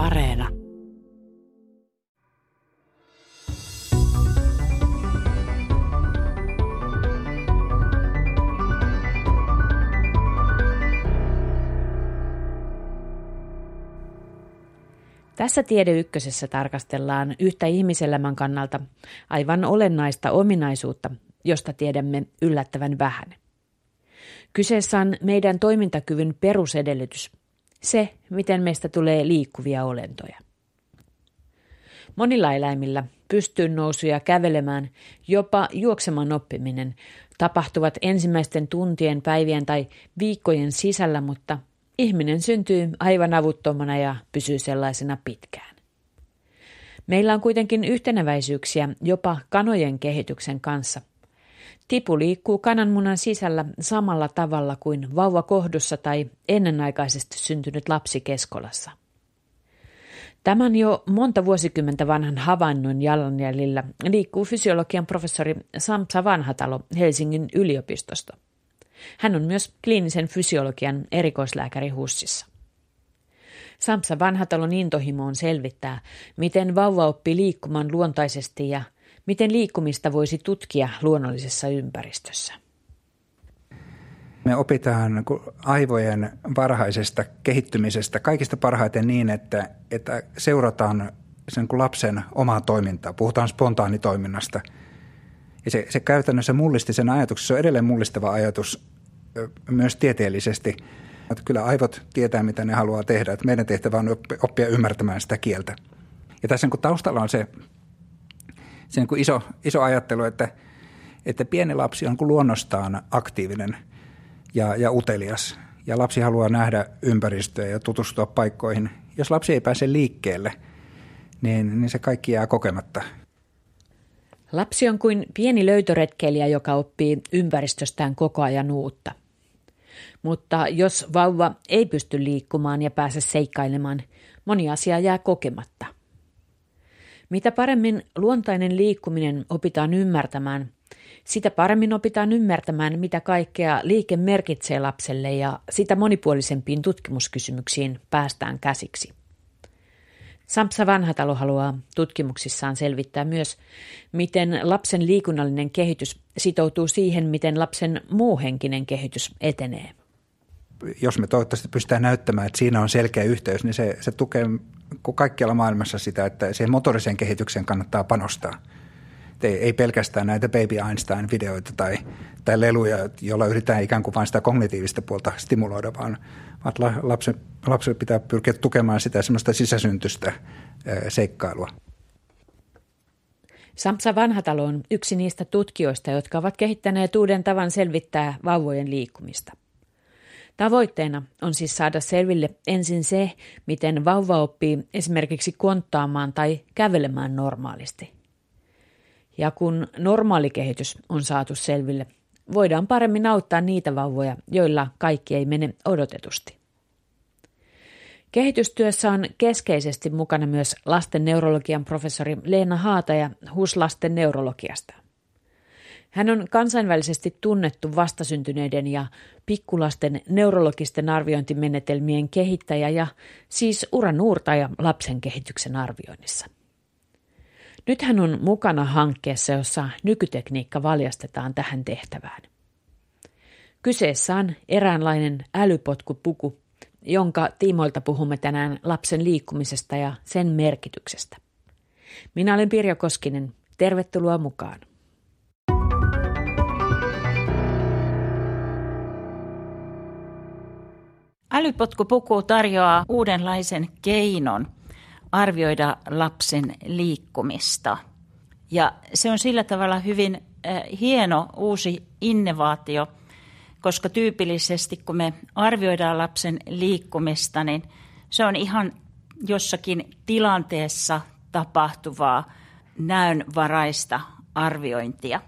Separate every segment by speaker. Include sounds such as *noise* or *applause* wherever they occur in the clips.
Speaker 1: Areena. Tässä Tiede Ykkösessä tarkastellaan yhtä ihmiselämän kannalta aivan olennaista ominaisuutta, josta tiedämme yllättävän vähän. Kyseessä on meidän toimintakyvyn perusedellytys, se, miten meistä tulee liikkuvia olentoja. Monilla eläimillä pystyyn nousu ja kävelemään, jopa juoksemaan oppiminen, tapahtuvat ensimmäisten tuntien, päivien tai viikkojen sisällä, mutta ihminen syntyy aivan avuttomana ja pysyy sellaisena pitkään. Meillä on kuitenkin yhteneväisyyksiä jopa kanojen kehityksen kanssa. Tipu liikkuu kananmunan sisällä samalla tavalla kuin vauva kohdussa tai ennenaikaisesti syntynyt lapsi keskolassa. Tämän jo monta vuosikymmentä vanhan havainnon jalanjäljillä liikkuu fysiologian professori Samsa Vanhatalo Helsingin yliopistosta. Hän on myös kliinisen fysiologian erikoislääkäri HUSissa. Samsa Vanhatalon intohimo on selvittää, miten vauva oppii liikkumaan luontaisesti ja miten liikkumista voisi tutkia luonnollisessa ympäristössä.
Speaker 2: Me opitaan aivojen varhaisesta kehittymisestä kaikista parhaiten niin, että, että seurataan sen kuin lapsen omaa toimintaa. Puhutaan spontaanitoiminnasta. Ja se, se käytännössä mullisti sen ajatuksen. Se on edelleen mullistava ajatus myös tieteellisesti. Että kyllä aivot tietää, mitä ne haluaa tehdä. Että meidän tehtävä on oppia ymmärtämään sitä kieltä. Ja tässä niin taustalla on se se niin iso, iso ajattelu, että, että pieni lapsi on kuin luonnostaan aktiivinen ja, ja utelias. Ja lapsi haluaa nähdä ympäristöä ja tutustua paikkoihin. Jos lapsi ei pääse liikkeelle, niin, niin se kaikki jää kokematta.
Speaker 1: Lapsi on kuin pieni löytöretkeilijä, joka oppii ympäristöstään koko ajan uutta. Mutta jos vauva ei pysty liikkumaan ja pääse seikkailemaan, moni asia jää kokematta – mitä paremmin luontainen liikkuminen opitaan ymmärtämään, sitä paremmin opitaan ymmärtämään, mitä kaikkea liike merkitsee lapselle ja sitä monipuolisempiin tutkimuskysymyksiin päästään käsiksi. Sampsa Vanhatalo haluaa tutkimuksissaan selvittää myös, miten lapsen liikunnallinen kehitys sitoutuu siihen, miten lapsen muu henkinen kehitys etenee.
Speaker 2: Jos me toivottavasti pystytään näyttämään, että siinä on selkeä yhteys, niin se, se tukee kuin kaikkialla maailmassa sitä, että siihen motoriseen kehitykseen kannattaa panostaa. Ei, ei pelkästään näitä Baby Einstein-videoita tai, tai leluja, joilla yritetään ikään kuin vain sitä kognitiivista puolta stimuloida, vaan, vaan lapsen, lapsen pitää pyrkiä tukemaan sitä semmoista sisäsyntystä seikkailua.
Speaker 1: Samsa Vanhatalo on yksi niistä tutkijoista, jotka ovat kehittäneet uuden tavan selvittää vauvojen liikkumista. Tavoitteena on siis saada selville ensin se, miten vauva oppii esimerkiksi konttaamaan tai kävelemään normaalisti. Ja kun normaali kehitys on saatu selville, voidaan paremmin auttaa niitä vauvoja, joilla kaikki ei mene odotetusti. Kehitystyössä on keskeisesti mukana myös lasten neurologian professori Leena Haataja HUS-lasten neurologiasta. Hän on kansainvälisesti tunnettu vastasyntyneiden ja pikkulasten neurologisten arviointimenetelmien kehittäjä ja siis uranuurtaja lapsen kehityksen arvioinnissa. Nyt hän on mukana hankkeessa, jossa nykytekniikka valjastetaan tähän tehtävään. Kyseessä on eräänlainen älypotkupuku, jonka tiimoilta puhumme tänään lapsen liikkumisesta ja sen merkityksestä. Minä olen Pirjo Koskinen. Tervetuloa mukaan.
Speaker 3: Älypotkupuku tarjoaa uudenlaisen keinon arvioida lapsen liikkumista. Ja se on sillä tavalla hyvin äh, hieno uusi innovaatio, koska tyypillisesti kun me arvioidaan lapsen liikkumista, niin se on ihan jossakin tilanteessa tapahtuvaa näönvaraista arviointia.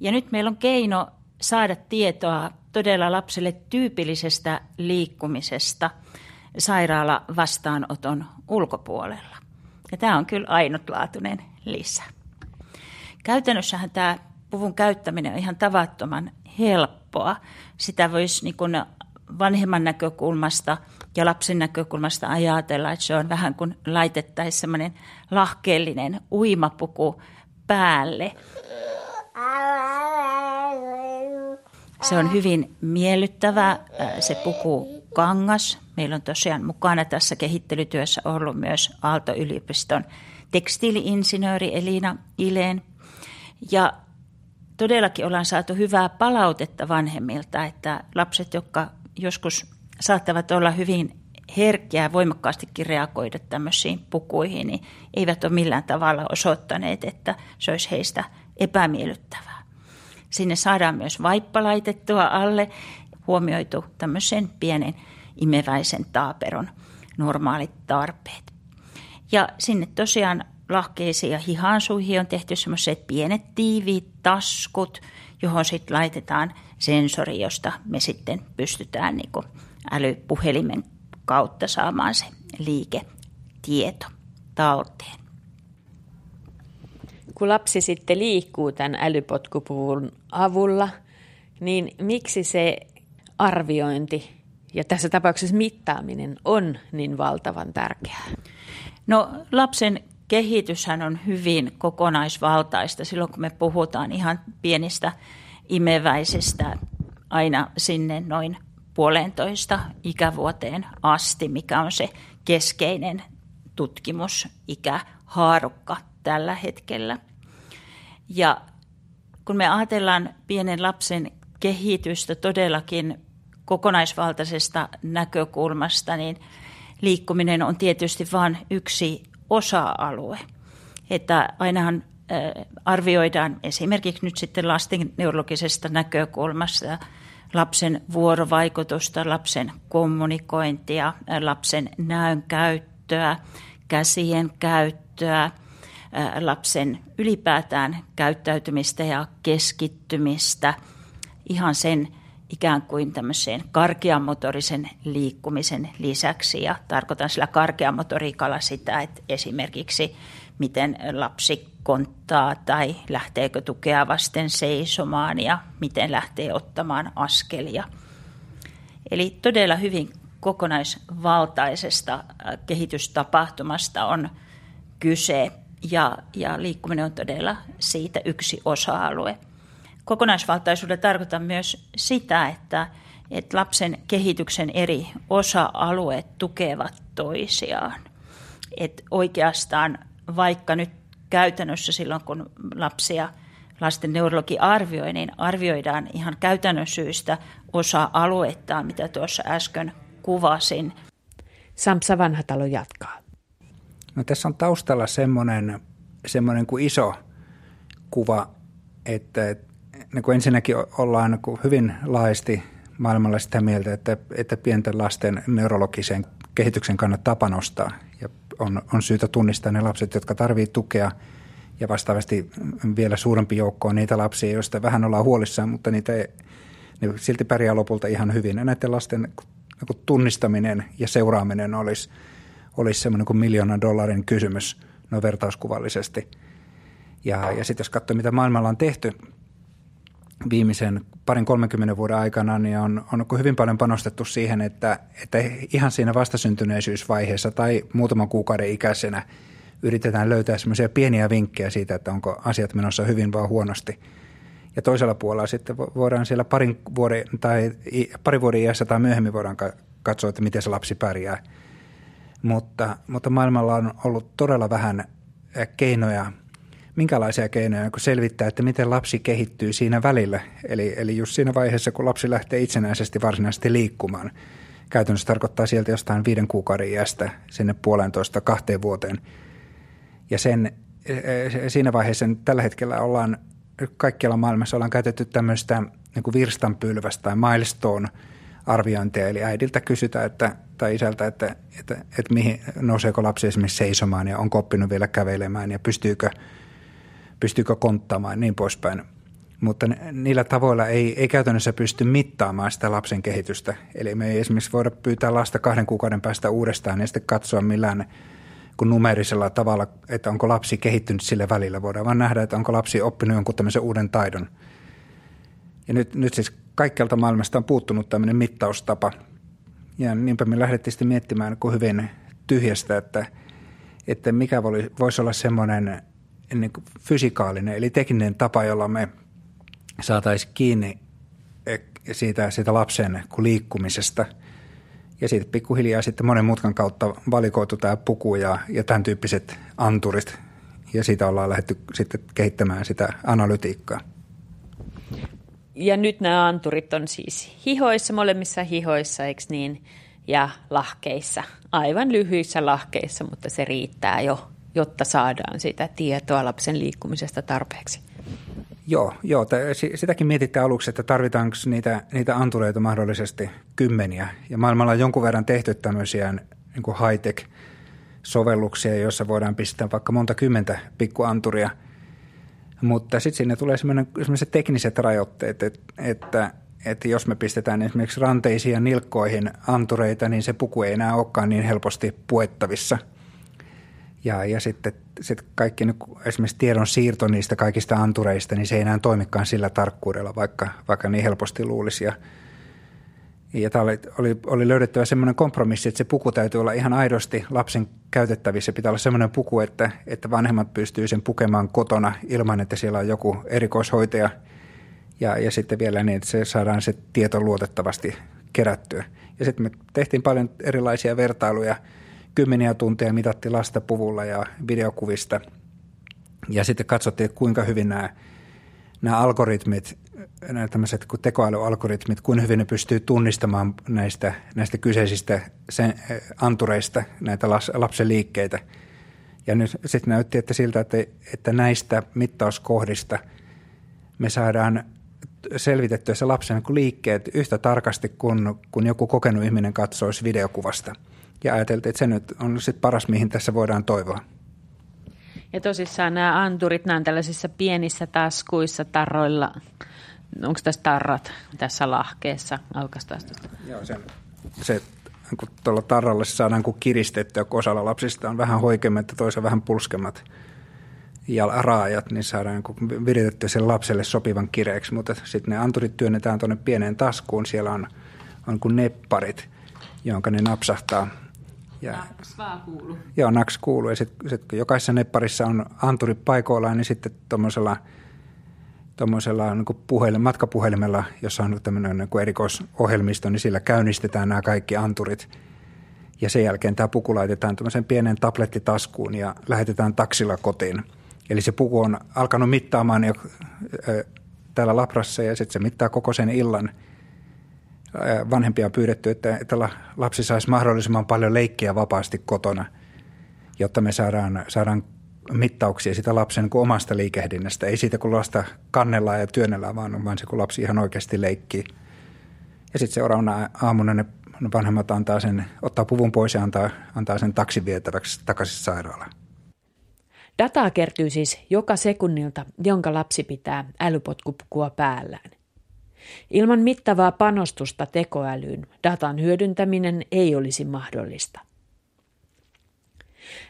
Speaker 3: Ja nyt meillä on keino saada tietoa todella lapselle tyypillisestä liikkumisesta sairaala vastaanoton ulkopuolella. Ja tämä on kyllä ainutlaatuinen lisä. Käytännössähän tämä puvun käyttäminen on ihan tavattoman helppoa. Sitä voisi niin kuin vanhemman näkökulmasta ja lapsen näkökulmasta ajatella, että se on vähän kuin laitettaisiin semmoinen lahkeellinen uimapuku päälle. Se on hyvin miellyttävä se puku kangas. Meillä on tosiaan mukana tässä kehittelytyössä ollut myös Aalto-yliopiston tekstiiliinsinööri Elina Ileen. Ja todellakin ollaan saatu hyvää palautetta vanhemmilta, että lapset, jotka joskus saattavat olla hyvin herkkiä voimakkaastikin reagoida tämmöisiin pukuihin, niin eivät ole millään tavalla osoittaneet, että se olisi heistä epämiellyttävää. Sinne saadaan myös vaippa laitettua alle, huomioitu tämmöisen pienen imeväisen taaperon normaalit tarpeet. Ja sinne tosiaan lahkeisiin ja hihansuihin on tehty semmoiset pienet tiiviit taskut, johon sitten laitetaan sensori, josta me sitten pystytään niin älypuhelimen kautta saamaan se liiketieto talteen.
Speaker 1: Kun lapsi sitten liikkuu tämän älypotkupuvun avulla, niin miksi se arviointi ja tässä tapauksessa mittaaminen on niin valtavan tärkeää?
Speaker 3: No lapsen kehityshän on hyvin kokonaisvaltaista silloin, kun me puhutaan ihan pienistä imeväisistä aina sinne noin puolentoista ikävuoteen asti, mikä on se keskeinen tutkimusikähaarukka tällä hetkellä. Ja kun me ajatellaan pienen lapsen kehitystä todellakin kokonaisvaltaisesta näkökulmasta, niin liikkuminen on tietysti vain yksi osa-alue. Että ainahan arvioidaan esimerkiksi nyt sitten lasten neurologisesta näkökulmasta lapsen vuorovaikutusta, lapsen kommunikointia, lapsen näön käyttöä, käsien käyttöä, lapsen ylipäätään käyttäytymistä ja keskittymistä, ihan sen ikään kuin tämmöiseen karkeamotorisen liikkumisen lisäksi. Ja tarkoitan sillä karkeamotoriikalla sitä, että esimerkiksi miten lapsi konttaa tai lähteekö tukea vasten seisomaan ja miten lähtee ottamaan askelia. Eli todella hyvin kokonaisvaltaisesta kehitystapahtumasta on kyse ja, ja liikkuminen on todella siitä yksi osa-alue. Kokonaisvaltaisuudella tarkoitan myös sitä, että, että lapsen kehityksen eri osa-alueet tukevat toisiaan. Että oikeastaan vaikka nyt käytännössä silloin, kun lapsia lasten neurologi arvioi, niin arvioidaan ihan käytännön syystä osa aluettaan, mitä tuossa äsken kuvasin.
Speaker 1: Samsa Vanhatalo jatkaa.
Speaker 2: No, tässä on taustalla semmoinen, semmoinen kuin iso kuva, että niin kuin ensinnäkin ollaan niin kuin hyvin laajasti maailmalla sitä mieltä, että, että pienten lasten neurologisen kehityksen kannattaa panostaa ja on, on syytä tunnistaa ne lapset, jotka tarvitsevat tukea ja vastaavasti vielä suurempi joukko on niitä lapsia, joista vähän ollaan huolissaan, mutta niitä ei, ne silti pärjää lopulta ihan hyvin. Ja näiden lasten tunnistaminen ja seuraaminen olisi, olisi semmoinen kuin miljoonan dollarin kysymys noin vertauskuvallisesti. Ja, ja sitten jos katsoo, mitä maailmalla on tehty viimeisen parin 30 vuoden aikana, niin on, on hyvin paljon panostettu siihen, että, että ihan siinä vastasyntyneisyysvaiheessa tai muutaman kuukauden ikäisenä yritetään löytää semmoisia pieniä vinkkejä siitä, että onko asiat menossa hyvin vai huonosti. Ja toisella puolella sitten voidaan siellä parin vuoden, tai pari vuoden iässä tai myöhemmin voidaan katsoa, että miten se lapsi pärjää. Mutta, mutta maailmalla on ollut todella vähän keinoja – minkälaisia keinoja kun selvittää, että miten lapsi kehittyy siinä välillä. Eli, eli just siinä vaiheessa, kun lapsi lähtee itsenäisesti varsinaisesti liikkumaan. Käytännössä tarkoittaa sieltä jostain viiden kuukauden iästä sinne puolentoista kahteen vuoteen. Ja sen, e, e, siinä vaiheessa tällä hetkellä ollaan kaikkialla maailmassa ollaan käytetty tämmöistä niin virstanpylvästä tai milestone arviointia, eli äidiltä kysytään, että, tai isältä, että, että, että mihin, nouseeko lapsi esimerkiksi seisomaan ja onko oppinut vielä kävelemään ja pystyykö – pystyykö konttaamaan ja niin poispäin. Mutta niillä tavoilla ei, ei käytännössä pysty mittaamaan sitä lapsen kehitystä. Eli me ei esimerkiksi voida pyytää lasta kahden kuukauden päästä uudestaan ja sitten katsoa millään kuin numerisella tavalla, että onko lapsi kehittynyt sille välillä. Voidaan vaan nähdä, että onko lapsi oppinut jonkun tämmöisen uuden taidon. Ja nyt, nyt siis kaikkialta maailmasta on puuttunut tämmöinen mittaustapa. Ja niinpä me lähdettiin sitten miettimään kuin hyvin tyhjästä, että, että mikä voisi olla semmoinen niin fysikaalinen, eli tekninen tapa, jolla me saataisiin kiinni eh, siitä, siitä lapsen liikkumisesta. Ja siitä pikkuhiljaa sitten monen mutkan kautta valikoitu tämä puku ja, ja tämän tyyppiset anturit. Ja siitä ollaan lähdetty sitten kehittämään sitä analytiikkaa.
Speaker 1: Ja nyt nämä anturit on siis hihoissa, molemmissa hihoissa, eikö niin? Ja lahkeissa, aivan lyhyissä lahkeissa, mutta se riittää jo, jotta saadaan sitä tietoa lapsen liikkumisesta tarpeeksi.
Speaker 2: Joo, joo sitäkin mietitte aluksi, että tarvitaanko niitä, niitä antureita mahdollisesti kymmeniä. Ja maailmalla on jonkun verran tehty tämmöisiä niin kuin high-tech sovelluksia, joissa voidaan pistää vaikka monta kymmentä pikkuanturia – mutta sitten sinne tulee semmoiset tekniset rajoitteet, että, että, että jos me pistetään esimerkiksi ranteisiin ja nilkkoihin antureita, niin se puku ei enää olekaan niin helposti puettavissa. Ja, ja sitten sit kaikki esimerkiksi tiedon siirto niistä kaikista antureista, niin se ei enää toimikaan sillä tarkkuudella, vaikka, vaikka niin helposti luulisi. Ja, ja tämä oli, oli, oli löydettävä semmoinen kompromissi, että se puku täytyy olla ihan aidosti lapsen käytettävissä. Pitää olla semmoinen puku, että, että vanhemmat pystyy sen pukemaan kotona ilman, että siellä on joku erikoishoitaja. Ja, ja sitten vielä niin, että se saadaan se tieto luotettavasti kerättyä. Ja sitten me tehtiin paljon erilaisia vertailuja. Kymmeniä tunteja mitattiin lasta puvulla ja videokuvista. Ja sitten katsottiin, että kuinka hyvin nämä, nämä algoritmit nämä tämmöiset kuin tekoälyalgoritmit, kuinka hyvin ne pystyy tunnistamaan näistä, näistä kyseisistä sen, eh, antureista näitä lapsen liikkeitä. Ja nyt sitten näytti, että siltä, että, että näistä mittauskohdista me saadaan selvitettyä se lapsen liikkeet yhtä tarkasti kuin, kun joku kokenut ihminen katsoisi videokuvasta. Ja ajateltiin, että se nyt on sitten paras, mihin tässä voidaan toivoa.
Speaker 1: Ja tosissaan nämä anturit, nämä on tällaisissa pienissä taskuissa, tarroilla – onko tässä tarrat tässä lahkeessa? Aukaistaan
Speaker 2: Joo, sen, se kun tuolla tarralle saadaan kun kiristettyä, kun osalla lapsista on vähän hoikemmat ja toisella vähän pulskemmat ja raajat, niin saadaan niin viritettyä sen lapselle sopivan kireeksi. Mutta sitten ne anturit työnnetään tuonne pieneen taskuun. Siellä on, on kuin nepparit, jonka ne napsahtaa.
Speaker 1: Ja, naks vaan kuuluu.
Speaker 2: Joo, naks kuuluu. Ja sitten sit, kun jokaisessa nepparissa on anturit paikoillaan, niin sitten tuommoisella – tuommoisella niin puhelin, matkapuhelimella, jossa on tämmöinen niin erikoisohjelmisto, niin sillä käynnistetään nämä kaikki anturit. Ja sen jälkeen tämä puku laitetaan tämmöisen pienen tablettitaskuun ja lähetetään taksilla kotiin. Eli se puku on alkanut mittaamaan jo täällä labrassa ja sitten se mittaa koko sen illan. Vanhempia on pyydetty, että, että lapsi saisi mahdollisimman paljon leikkiä vapaasti kotona, jotta me saadaan, saadaan mittauksia sitä lapsen niin omasta liikehdinnästä. Ei siitä, kun lasta kannellaan ja työnnellään, vaan, vaan se, kun lapsi ihan oikeasti leikkii. Ja sitten seuraavana aamuna ne vanhemmat antaa sen, ottaa puvun pois ja antaa, antaa sen taksin vietäväksi takaisin sairaalaan.
Speaker 1: Dataa kertyy siis joka sekunnilta, jonka lapsi pitää älypotkupukua päällään. Ilman mittavaa panostusta tekoälyyn datan hyödyntäminen ei olisi mahdollista –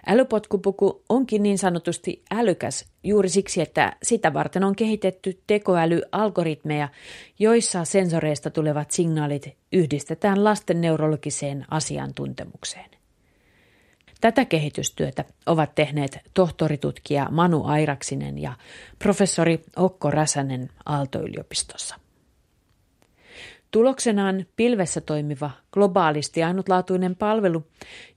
Speaker 1: Älypotkupuku onkin niin sanotusti älykäs juuri siksi, että sitä varten on kehitetty tekoälyalgoritmeja, joissa sensoreista tulevat signaalit yhdistetään lasten neurologiseen asiantuntemukseen. Tätä kehitystyötä ovat tehneet tohtoritutkija Manu Airaksinen ja professori Okko Räsänen Aalto-yliopistossa. Tuloksenaan pilvessä toimiva globaalisti ainutlaatuinen palvelu,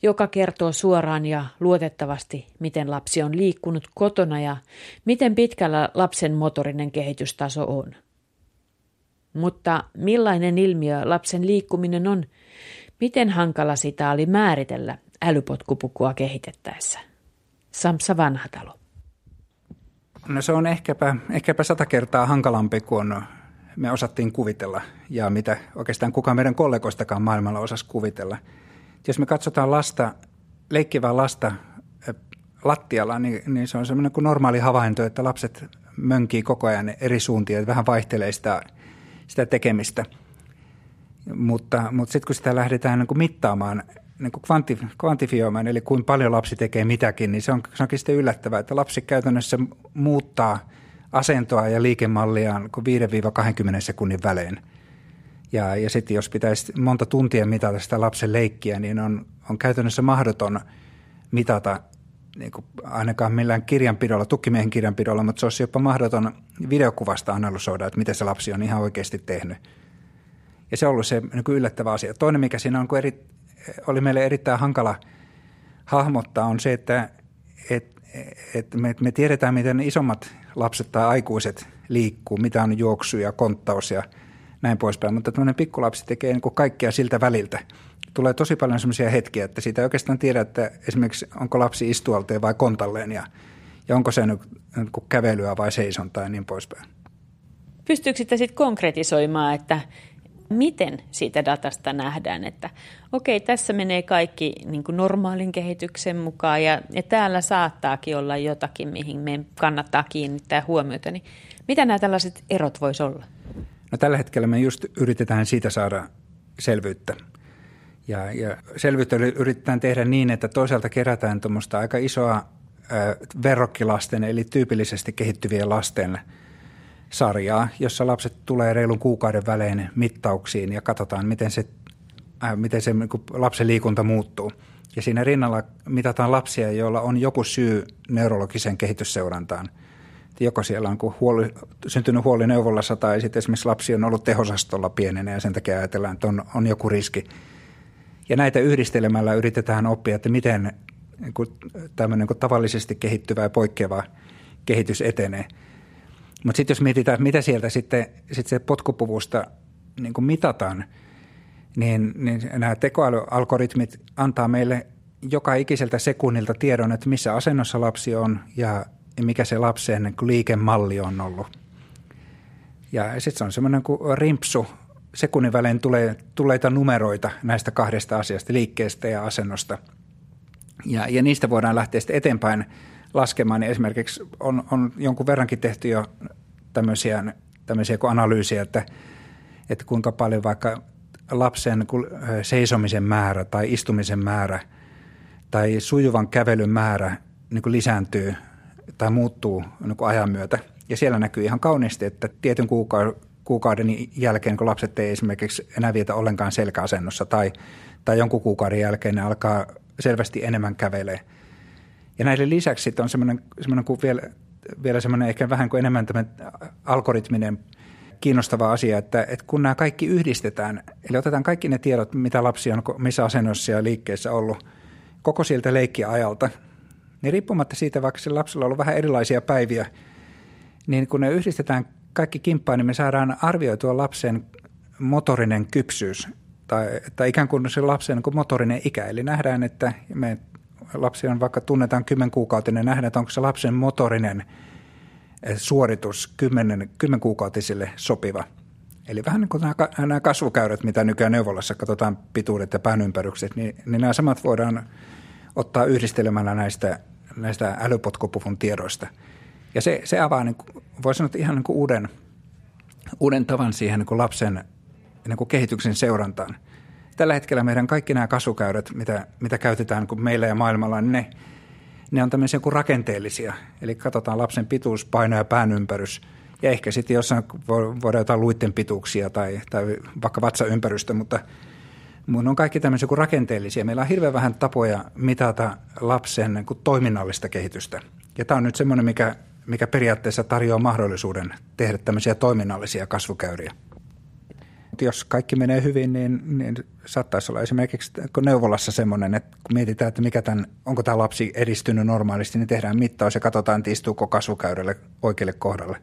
Speaker 1: joka kertoo suoraan ja luotettavasti, miten lapsi on liikkunut kotona ja miten pitkällä lapsen motorinen kehitystaso on. Mutta millainen ilmiö lapsen liikkuminen on? Miten hankala sitä oli määritellä älypotkupukua kehitettäessä? Samsa Vanhatalo.
Speaker 2: No se on ehkäpä, ehkäpä sata kertaa hankalampi kuin me osattiin kuvitella ja mitä oikeastaan kukaan meidän kollegoistakaan maailmalla osasi kuvitella. Jos me katsotaan lasta, leikkivää lasta lattialla, niin, niin se on semmoinen kuin normaali havainto, että lapset mönkii koko ajan eri suuntia, että vähän vaihtelee sitä, sitä tekemistä. Mutta, mutta sitten kun sitä lähdetään niin kuin mittaamaan, niin kuin kvantif, kvantifioimaan, eli kuinka paljon lapsi tekee mitäkin, niin se, on, se onkin sitten yllättävää, että lapsi käytännössä muuttaa asentoa ja liikemalliaan 5-20 sekunnin välein. Ja, ja sitten jos pitäisi monta tuntia mitata sitä lapsen leikkiä, niin on, on käytännössä mahdoton mitata niin kuin ainakaan millään kirjanpidolla, tukkimiehen kirjanpidolla, mutta se olisi jopa mahdoton videokuvasta analysoida, että miten se lapsi on ihan oikeasti tehnyt. Ja se on ollut se niin yllättävä asia. Toinen, mikä siinä on, kun eri, oli meille erittäin hankala hahmottaa, on se, että et, et me, me tiedetään, miten isommat lapset tai aikuiset liikkuu, mitä on juoksu ja konttaus ja näin poispäin. Mutta tämmöinen pikkulapsi tekee niin kuin kaikkea siltä väliltä. Tulee tosi paljon sellaisia hetkiä, että siitä ei oikeastaan tiedä, että esimerkiksi onko lapsi istualteen vai kontalleen ja, ja onko se nyt niin kuin kävelyä vai seisontaa ja niin poispäin.
Speaker 1: Pystyykö sitten konkretisoimaan, että miten siitä datasta nähdään, että okei, tässä menee kaikki niin kuin normaalin kehityksen mukaan ja, ja täällä saattaakin olla jotakin, mihin meidän kannattaa kiinnittää huomiota, niin mitä nämä tällaiset erot voisi olla?
Speaker 2: No tällä hetkellä me just yritetään siitä saada selvyyttä. Ja, ja selvyyttä yritetään tehdä niin, että toisaalta kerätään tuommoista aika isoa verrokkilasten, eli tyypillisesti kehittyvien lasten – sarjaa, jossa lapset tulee reilun kuukauden välein mittauksiin ja katsotaan, miten se, äh, miten se niin lapsen liikunta muuttuu. Ja siinä rinnalla mitataan lapsia, joilla on joku syy neurologisen kehitysseurantaan. Joko siellä on huoli, syntynyt huoli neuvolassa tai sitten esimerkiksi lapsi on ollut tehosastolla pienenä ja sen takia ajatellaan, että on, on joku riski. Ja näitä yhdistelemällä yritetään oppia, että miten niin kuin, tämmöinen niin kuin tavallisesti kehittyvä ja poikkeava kehitys etenee – mutta sitten jos mietitään, että mitä sieltä sitten sit se potkupuvusta niin kuin mitataan, niin, niin nämä tekoälyalgoritmit antaa meille joka ikiseltä sekunnilta tiedon, että missä asennossa lapsi on ja, mikä se lapsen liikemalli on ollut. Ja sitten se on semmoinen kuin rimpsu. Sekunnin välein tulee tuleita numeroita näistä kahdesta asiasta, liikkeestä ja asennosta. Ja, ja niistä voidaan lähteä sitten eteenpäin – laskemaan, niin esimerkiksi on, on jonkun verrankin tehty jo tämmöisiä, tämmöisiä kuin analyysiä, että, että kuinka paljon vaikka lapsen seisomisen määrä tai istumisen määrä tai sujuvan kävelyn määrä niin kuin lisääntyy tai muuttuu niin kuin ajan myötä. Ja siellä näkyy ihan kauniisti, että tietyn kuukauden jälkeen, kun lapset ei esimerkiksi enää vietä ollenkaan selkäasennossa tai, tai jonkun kuukauden jälkeen ne alkaa selvästi enemmän kävelee – ja näiden lisäksi sitten on semmoinen, semmoinen kuin vielä, vielä semmoinen ehkä vähän kuin enemmän tämä algoritminen kiinnostava asia, että, että kun nämä kaikki yhdistetään, eli otetaan kaikki ne tiedot, mitä lapsi on missä asennossa ja liikkeessä ollut koko siltä leikkiajalta, niin riippumatta siitä, vaikka se lapsella on ollut vähän erilaisia päiviä, niin kun ne yhdistetään kaikki kimppaan, niin me saadaan arvioitua lapsen motorinen kypsyys tai, tai ikään kuin se lapsen niin motorinen ikä. Eli nähdään, että me lapsi on vaikka tunnetaan kymmenkuukautinen, nähdään, että onko se lapsen motorinen eh, suoritus kymmenen, kymmenkuukautisille sopiva. Eli vähän niin kuin nämä kasvukäyrät, mitä nykyään neuvolassa katsotaan pituudet ja päänympärykset, niin, niin nämä samat voidaan ottaa yhdistelemällä näistä, näistä älypotkupuvun tiedoista. Ja se, se avaa, niin kuin, voi sanoa, ihan niin kuin uuden, uuden tavan siihen niin kuin lapsen niin kuin kehityksen seurantaan – tällä hetkellä meidän kaikki nämä kasvukäyrät, mitä, mitä käytetään kun meillä ja maailmalla, niin ne, ne on tämmöisiä kuin rakenteellisia. Eli katsotaan lapsen pituus, paino ja päänympärys. Ja ehkä sitten jossain voidaan jotain luitten pituuksia tai, tai vaikka vatsaympärystä, mutta mun on kaikki tämmöisiä kuin rakenteellisia. Meillä on hirveän vähän tapoja mitata lapsen kuin toiminnallista kehitystä. Ja tämä on nyt semmoinen, mikä, mikä periaatteessa tarjoaa mahdollisuuden tehdä tämmöisiä toiminnallisia kasvukäyriä jos kaikki menee hyvin, niin, niin saattaisi olla esimerkiksi neuvolassa semmoinen, että kun mietitään, että mikä tämän, onko tämä lapsi edistynyt normaalisti, niin tehdään mittaus ja katsotaan, että istuuko kasvukäyrälle oikealle kohdalle.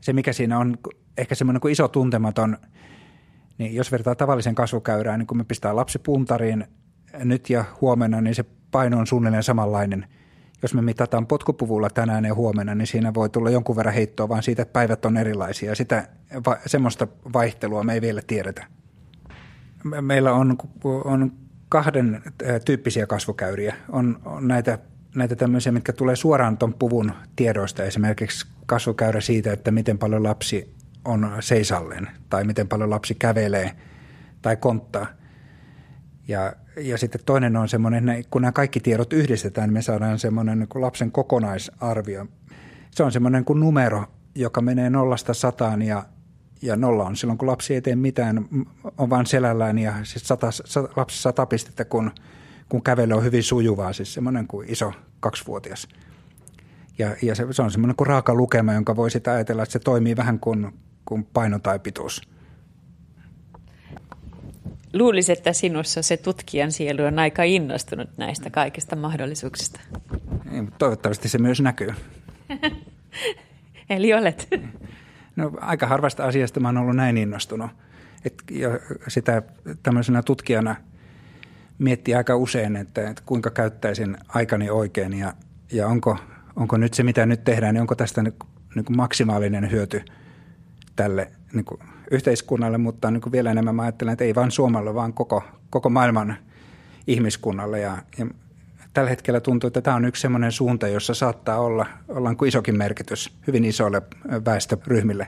Speaker 2: Se, mikä siinä on ehkä semmoinen kuin iso tuntematon, niin jos vertaa tavallisen kasvukäyrään, niin kun me pistää lapsi puntariin nyt ja huomenna, niin se paino on suunnilleen samanlainen – jos me mitataan potkupuvulla tänään ja huomenna, niin siinä voi tulla jonkun verran heittoa, vaan siitä, että päivät on erilaisia. Sitä, va, semmoista vaihtelua me ei vielä tiedetä. Meillä on, on kahden tyyppisiä kasvukäyriä. On, on näitä, näitä tämmöisiä, mitkä tulee suoraan tuon puvun tiedoista. Esimerkiksi kasvukäyrä siitä, että miten paljon lapsi on seisalleen tai miten paljon lapsi kävelee tai konttaa – ja, ja sitten toinen on semmoinen, kun nämä kaikki tiedot yhdistetään, niin me saadaan semmoinen niin lapsen kokonaisarvio. se on semmoinen kuin numero, joka menee nollasta sataan ja, ja nolla on silloin, kun lapsi ei tee mitään, on vain selällään ja siis sata, sata, lapsi sata pistettä, kun, kun kävely on hyvin sujuvaa, siis semmoinen kuin iso kaksivuotias. Ja, ja se, se on semmoinen kuin raaka lukema, jonka voi sitä ajatella, että se toimii vähän kuin, kuin paino tai pituus.
Speaker 1: Luulisin, että sinussa se tutkijan sielu on aika innostunut näistä kaikista mahdollisuuksista.
Speaker 2: Niin, toivottavasti se myös näkyy. *laughs*
Speaker 1: Eli olet.
Speaker 2: No, aika harvasta asiasta mä oon ollut näin innostunut. Et, ja sitä tämmöisenä tutkijana miettii aika usein, että, että kuinka käyttäisin aikani oikein ja, ja onko, onko nyt se, mitä nyt tehdään, niin onko tästä niin, niin kuin maksimaalinen hyöty tälle niin kuin yhteiskunnalle, mutta niin kuin vielä enemmän mä ajattelen, että ei vain Suomelle, vaan koko, koko maailman ihmiskunnalle. Ja, ja tällä hetkellä tuntuu, että tämä on yksi sellainen suunta, jossa saattaa olla, olla kuin isokin merkitys hyvin isoille väestöryhmille.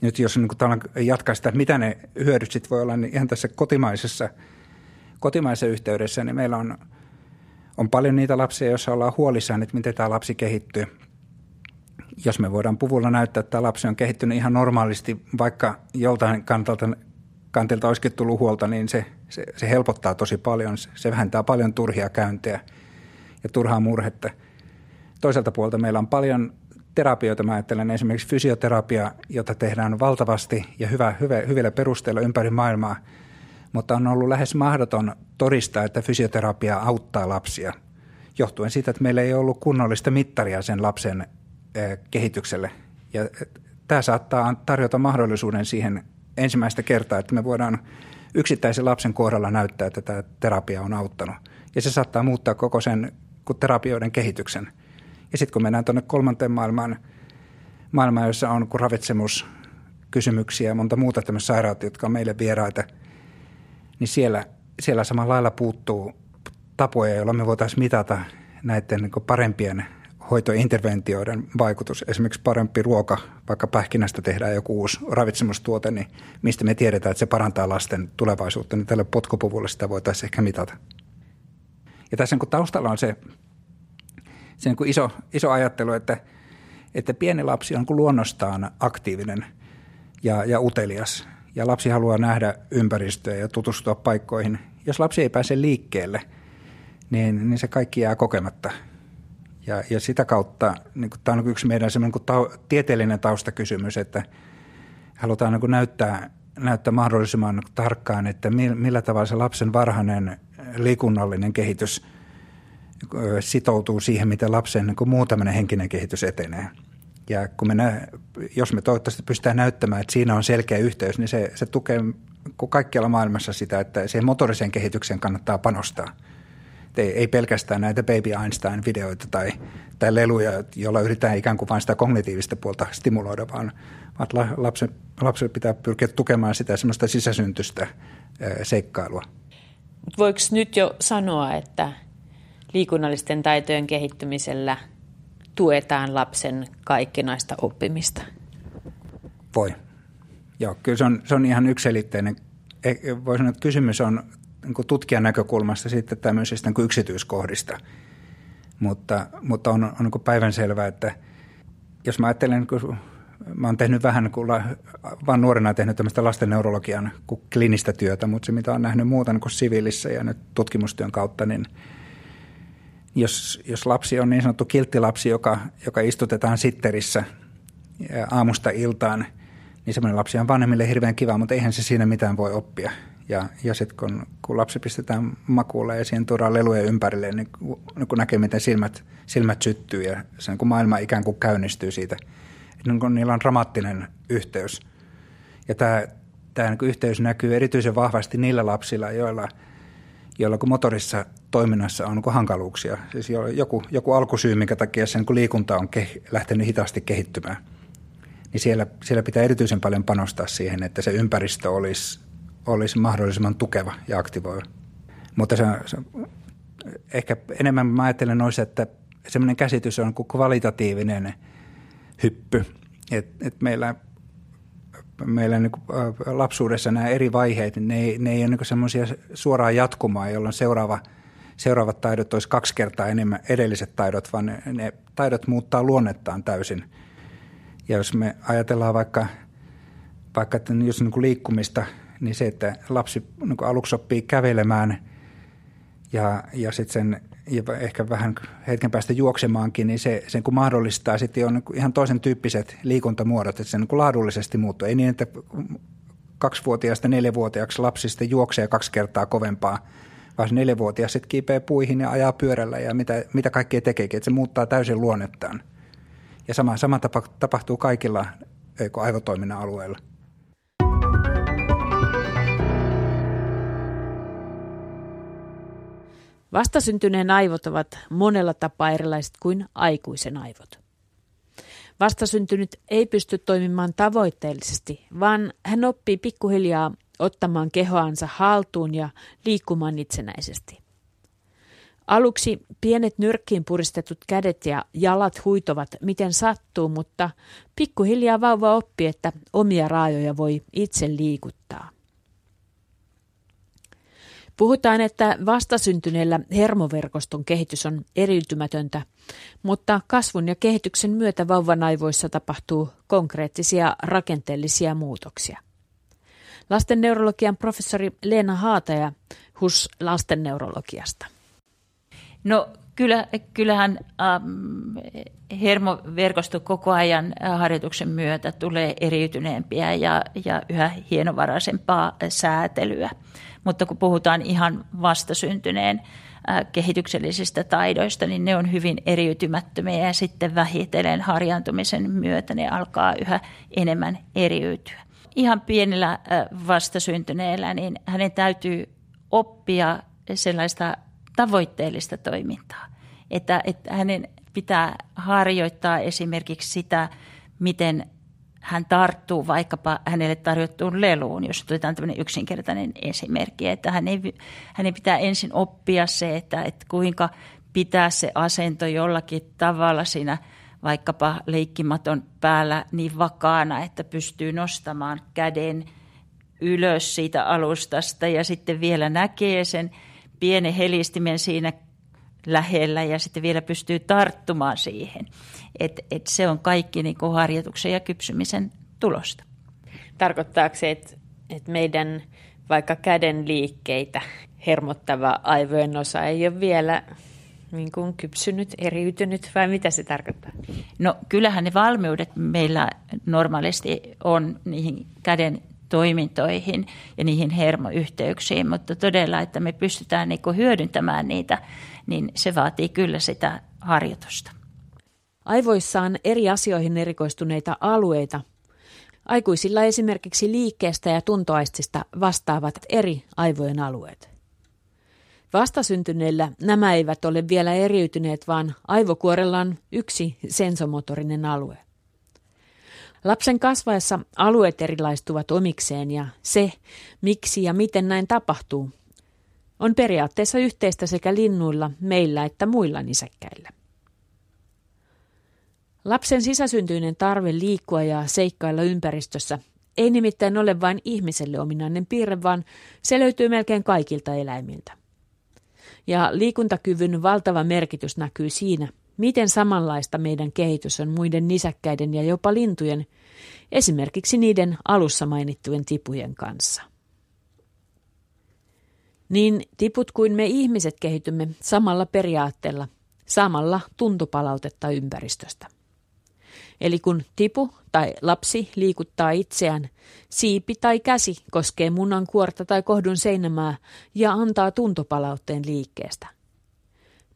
Speaker 2: Nyt jos niin kuin jatkaa sitä, että mitä ne hyödyt sitten voi olla, niin ihan tässä kotimaisessa, kotimaisessa yhteydessä, niin meillä on, on paljon niitä lapsia, joissa ollaan huolissaan, että miten tämä lapsi kehittyy. Jos me voidaan puvulla näyttää, että lapsi on kehittynyt ihan normaalisti, vaikka joltain kantalta, kantilta olisikin tullut huolta, niin se, se, se helpottaa tosi paljon. Se vähentää paljon turhia käyntejä – ja turhaa murhetta. Toiselta puolta meillä on paljon terapioita. Mä ajattelen esimerkiksi fysioterapia, jota tehdään valtavasti ja hyvä, hyvä, hyvillä perusteilla ympäri maailmaa. Mutta on ollut lähes mahdoton todistaa, että fysioterapia auttaa lapsia, johtuen siitä, että meillä ei ollut kunnollista mittaria sen lapsen kehitykselle. Ja tämä saattaa tarjota mahdollisuuden siihen ensimmäistä kertaa, että me voidaan yksittäisen lapsen kohdalla näyttää, että tämä terapia on auttanut. Ja se saattaa muuttaa koko sen terapioiden kehityksen. Ja sitten kun mennään tuonne kolmanteen maailmaan, maailmaan, jossa on ravitsemuskysymyksiä ja monta muuta tämmöistä sairautta, jotka on meille vieraita, niin siellä, siellä samalla lailla puuttuu tapoja, joilla me voitaisiin mitata näiden niin parempien hoitointerventioiden vaikutus. Esimerkiksi parempi ruoka, vaikka pähkinästä tehdään joku uusi ravitsemustuote, niin mistä me tiedetään, että se parantaa lasten tulevaisuutta, niin tälle potkupuvulle sitä voitaisiin ehkä mitata. Ja tässä niin taustalla on se, se niin iso, iso ajattelu, että, että pieni lapsi on kuin luonnostaan aktiivinen ja, ja utelias. Ja lapsi haluaa nähdä ympäristöä ja tutustua paikkoihin. Jos lapsi ei pääse liikkeelle, niin, niin se kaikki jää kokematta. Ja, ja sitä kautta, niin kuin, tämä on yksi meidän semmoinen ta- tieteellinen taustakysymys, että halutaan niin näyttää, näyttää mahdollisimman tarkkaan, että millä tavalla se lapsen varhainen liikunnallinen kehitys sitoutuu siihen, miten lapsen niin muu tämmöinen henkinen kehitys etenee. Ja kun me nä- jos me toivottavasti pystytään näyttämään, että siinä on selkeä yhteys, niin se, se tukee kaikkialla maailmassa sitä, että siihen motoriseen kehitykseen kannattaa panostaa. Ei, ei pelkästään näitä Baby Einstein-videoita tai, tai leluja, joilla yritetään ikään kuin vain sitä kognitiivista puolta stimuloida, vaan, vaan lapsen, lapsen pitää pyrkiä tukemaan sitä semmoista sisäsyntystä seikkailua.
Speaker 1: Voiko nyt jo sanoa, että liikunnallisten taitojen kehittymisellä tuetaan lapsen kaikkinaista oppimista?
Speaker 2: Voi. Joo, kyllä se on, se on ihan yksilitteinen. E, voi sanoa, että kysymys on niin tutkijan näkökulmasta sitten tämmöisistä niin yksityiskohdista. Mutta, mutta on, on niin päivänselvää, että jos mä ajattelen niin mä oon tehnyt vähän, kun vaan nuorena tehnyt tämmöistä lasten neurologian klinistä työtä, mutta se mitä on nähnyt muuta niin kuin siviilissä ja nyt tutkimustyön kautta, niin jos, jos lapsi on niin sanottu kilttilapsi, joka, joka istutetaan sitterissä aamusta iltaan, niin semmoinen lapsi on vanhemmille hirveän kiva, mutta eihän se siinä mitään voi oppia. Ja, ja sitten kun, kun lapsi pistetään makuulle ja siihen tuodaan leluja ympärille, niin kun, niin kun näkee, miten silmät, silmät syttyy ja se kun maailma ikään kuin käynnistyy siitä – niin kuin niillä on dramaattinen yhteys. Ja tämä, tämä niin yhteys näkyy erityisen vahvasti niillä lapsilla, joilla, joilla kun motorissa toiminnassa on niin hankaluuksia. Siis joku, joku alkusyy, minkä takia sen niin liikunta on ke, lähtenyt hitaasti kehittymään. Niin siellä, siellä pitää erityisen paljon panostaa siihen, että se ympäristö olisi, olisi mahdollisimman tukeva ja aktivoiva. Mutta se, se, ehkä enemmän mä ajattelen noissa, että semmoinen käsitys on kuin kvalitatiivinen – hyppy. Et, et meillä meillä niin lapsuudessa nämä eri vaiheet, niin ne ei, ne ei ole niin semmoisia suoraa jatkumaa, jolloin seuraava, seuraavat taidot olisi kaksi kertaa enemmän edelliset taidot, vaan ne, ne taidot muuttaa luonnettaan täysin. Ja jos me ajatellaan vaikka, vaikka että jos niin kuin liikkumista, niin se, että lapsi niin aluksi oppii kävelemään ja, ja sitten sen ja ehkä vähän hetken päästä juoksemaankin, niin se sen kun mahdollistaa sitten on niin ihan toisen tyyppiset liikuntamuodot, että se niin laadullisesti muuttuu. Ei niin, että kaksivuotiaasta neljävuotiaaksi lapsi sitten juoksee kaksi kertaa kovempaa, vaan se neljävuotias sitten kiipeää puihin ja ajaa pyörällä ja mitä, mitä kaikkea tekeekin, että se muuttaa täysin luonnettaan. Ja sama, sama tapa, tapahtuu kaikilla aivotoiminnan alueilla.
Speaker 1: Vastasyntyneen aivot ovat monella tapaa erilaiset kuin aikuisen aivot. Vastasyntynyt ei pysty toimimaan tavoitteellisesti, vaan hän oppii pikkuhiljaa ottamaan kehoansa haltuun ja liikkumaan itsenäisesti. Aluksi pienet nyrkkiin puristetut kädet ja jalat huitovat miten sattuu, mutta pikkuhiljaa vauva oppii, että omia raajoja voi itse liikuttaa. Puhutaan, että vastasyntyneellä hermoverkoston kehitys on eriytymätöntä, mutta kasvun ja kehityksen myötä vauvan aivoissa tapahtuu konkreettisia rakenteellisia muutoksia. Lastenneurologian professori Leena Haataja HUS lastenneurologiasta.
Speaker 3: No kyllä, kyllähän ähm, hermoverkosto koko ajan äh, harjoituksen myötä tulee eriytyneempiä ja, ja yhä hienovaraisempaa säätelyä. Mutta kun puhutaan ihan vastasyntyneen äh, kehityksellisistä taidoista, niin ne on hyvin eriytymättömiä ja sitten vähitellen harjaantumisen myötä ne alkaa yhä enemmän eriytyä. Ihan pienellä äh, vastasyntyneellä, niin hänen täytyy oppia sellaista tavoitteellista toimintaa. Että, että hänen pitää harjoittaa esimerkiksi sitä, miten hän tarttuu vaikkapa hänelle tarjottuun leluun, jos otetaan tämmöinen yksinkertainen esimerkki, että hänen, hänen pitää ensin oppia se, että, että kuinka pitää se asento jollakin tavalla siinä vaikkapa leikkimaton päällä niin vakaana, että pystyy nostamaan käden ylös siitä alustasta ja sitten vielä näkee sen pienen helistimen siinä lähellä ja sitten vielä pystyy tarttumaan siihen. Et, et se on kaikki niin kuin harjoituksen ja kypsymisen tulosta.
Speaker 1: Tarkoittaako se, että, että meidän vaikka käden liikkeitä hermottava aivojen osa ei ole vielä niin kuin kypsynyt, eriytynyt vai mitä se tarkoittaa?
Speaker 3: No kyllähän ne valmiudet meillä normaalisti on niihin käden toimintoihin ja niihin hermoyhteyksiin, mutta todella, että me pystytään niin kuin hyödyntämään niitä, niin se vaatii kyllä sitä harjoitusta.
Speaker 1: Aivoissa on eri asioihin erikoistuneita alueita. Aikuisilla esimerkiksi liikkeestä ja tuntoaistista vastaavat eri aivojen alueet. Vastasyntyneillä nämä eivät ole vielä eriytyneet, vaan aivokuorella on yksi sensomotorinen alue. Lapsen kasvaessa alueet erilaistuvat omikseen ja se, miksi ja miten näin tapahtuu, on periaatteessa yhteistä sekä linnuilla, meillä että muilla nisäkkäillä. Lapsen sisäsyntyinen tarve liikkua ja seikkailla ympäristössä ei nimittäin ole vain ihmiselle ominainen piirre, vaan se löytyy melkein kaikilta eläimiltä. Ja liikuntakyvyn valtava merkitys näkyy siinä, miten samanlaista meidän kehitys on muiden nisäkkäiden ja jopa lintujen, esimerkiksi niiden alussa mainittujen tipujen kanssa. Niin tiput kuin me ihmiset kehitymme samalla periaatteella, samalla tuntupalautetta ympäristöstä. Eli kun tipu tai lapsi liikuttaa itseään, siipi tai käsi koskee munan kuorta tai kohdun seinämää ja antaa tuntopalautteen liikkeestä.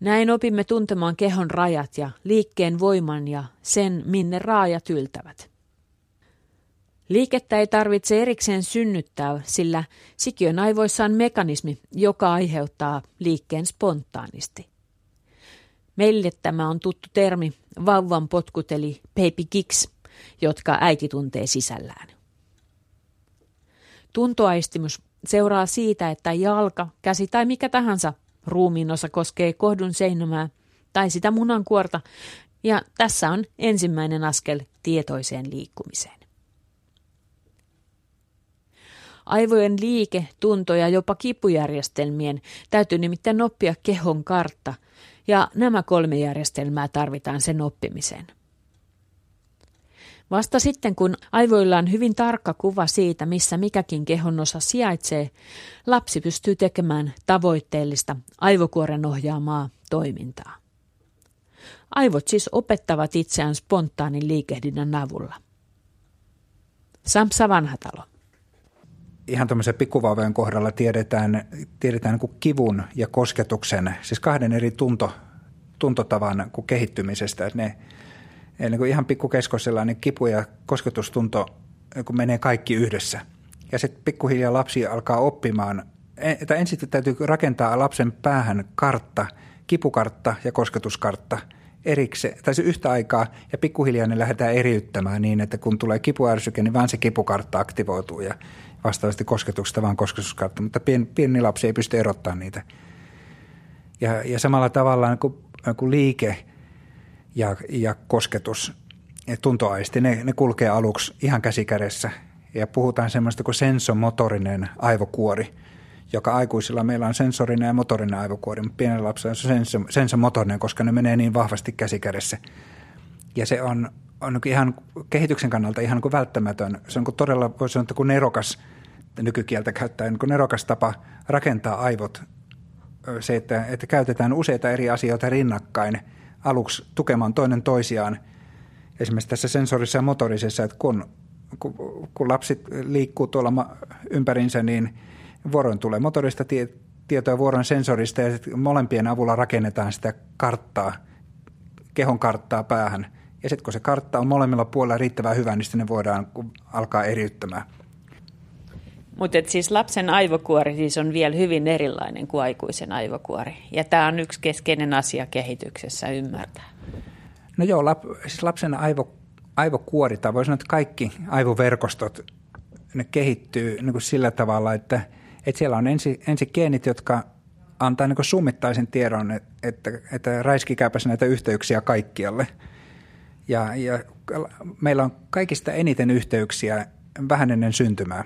Speaker 1: Näin opimme tuntemaan kehon rajat ja liikkeen voiman ja sen, minne raajat yltävät. Liikettä ei tarvitse erikseen synnyttää, sillä sikiön aivoissa on mekanismi, joka aiheuttaa liikkeen spontaanisti. Meille tämä on tuttu termi vauvan potkut eli baby kicks, jotka äiti tuntee sisällään. Tuntoaistimus seuraa siitä, että jalka, käsi tai mikä tahansa ruumiin osa koskee kohdun seinämää tai sitä munankuorta, ja tässä on ensimmäinen askel tietoiseen liikkumiseen. Aivojen liike, tunto ja jopa kipujärjestelmien täytyy nimittäin oppia kehon kartta, ja nämä kolme järjestelmää tarvitaan sen oppimiseen. Vasta sitten, kun aivoilla on hyvin tarkka kuva siitä, missä mikäkin kehon osa sijaitsee, lapsi pystyy tekemään tavoitteellista aivokuoren ohjaamaa toimintaa. Aivot siis opettavat itseään spontaanin liikehdinnän avulla. Samsa Vanhatalo.
Speaker 2: Ihan tuommoisen pikkuvauvojen kohdalla tiedetään, tiedetään niin kivun ja kosketuksen, siis kahden eri tunto, tuntotavan kuin kehittymisestä. Että ne, niin kuin ihan pikkukeskosella niin kipu ja kosketustunto kun menee kaikki yhdessä. Ja sitten pikkuhiljaa lapsi alkaa oppimaan, että ensin täytyy rakentaa lapsen päähän kartta, kipukartta ja kosketuskartta – erikseen, tai se yhtä aikaa, ja pikkuhiljaa ne lähdetään eriyttämään niin, että kun tulee kipuärsyke, niin vaan se kipukartta aktivoituu ja vastaavasti kosketuksesta vaan kosketuskartta, mutta pieni, pieni lapsi ei pysty erottamaan niitä. Ja, ja samalla tavalla niin kuin, niin kuin liike ja, ja kosketus ja tuntoaisti, ne, ne kulkee aluksi ihan käsikädessä ja puhutaan semmoista kuin sensomotorinen aivokuori – joka aikuisilla meillä on sensorinen ja motorinen aivokuori, mutta pienellä lapsella on se sensomotorinen, koska ne menee niin vahvasti käsikädessä. Ja se on, on niin ihan kehityksen kannalta ihan kuin välttämätön. Se on kuin todella, voisi sanoa, kuin nerokas, nykykieltä käyttäen, niin kuin nerokas tapa rakentaa aivot. Se, että, että käytetään useita eri asioita rinnakkain aluksi tukemaan toinen toisiaan. Esimerkiksi tässä sensorissa ja motorisessa, että kun, kun, kun lapsi liikkuu tuolla ympärinsä, niin – vuoroin tulee motorista tie, tietoa vuoron sensorista ja molempien avulla rakennetaan sitä karttaa, kehon karttaa päähän. Ja sitten kun se kartta on molemmilla puolilla riittävän hyvä, niin sitten ne voidaan alkaa eriyttämään.
Speaker 1: Mutta siis lapsen aivokuori siis on vielä hyvin erilainen kuin aikuisen aivokuori. Ja tämä on yksi keskeinen asia kehityksessä ymmärtää.
Speaker 2: No joo, lap, siis lapsen aivo, aivokuori, tai voi sanoa, että kaikki aivoverkostot, ne kehittyy niin kuin sillä tavalla, että – että siellä on ensi, ensi geenit, jotka antaa niin summittaisen tiedon, että, että räiskikääpäs näitä yhteyksiä kaikkialle. Ja, ja meillä on kaikista eniten yhteyksiä vähän ennen syntymää.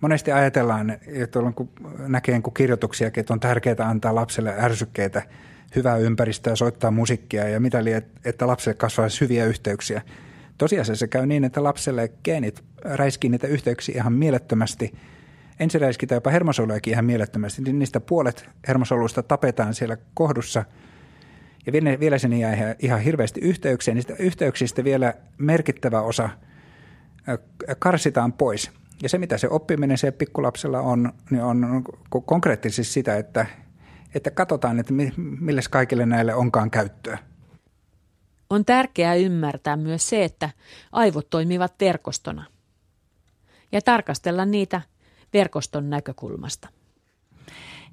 Speaker 2: Monesti ajatellaan, että kun näkee kun kirjoituksiakin, että on tärkeää antaa lapselle ärsykkeitä, hyvää ympäristöä, soittaa musiikkia ja mitä liian, että lapselle kasvaisi hyviä yhteyksiä. Tosiasiassa käy niin, että lapselle geenit räiskii niitä yhteyksiä ihan mielettömästi – ensiräiskitä jopa hermosolujakin ihan mielettömästi, niin niistä puolet hermosoluista tapetaan siellä kohdussa ja vielä sen jää ihan hirveästi yhteyksiä, niistä yhteyksistä vielä merkittävä osa karsitaan pois. Ja se, mitä se oppiminen se pikkulapsella on, niin on konkreettisesti sitä, että, että katsotaan, että mille kaikille näille onkaan käyttöä.
Speaker 1: On tärkeää ymmärtää myös se, että aivot toimivat verkostona ja tarkastella niitä verkoston näkökulmasta.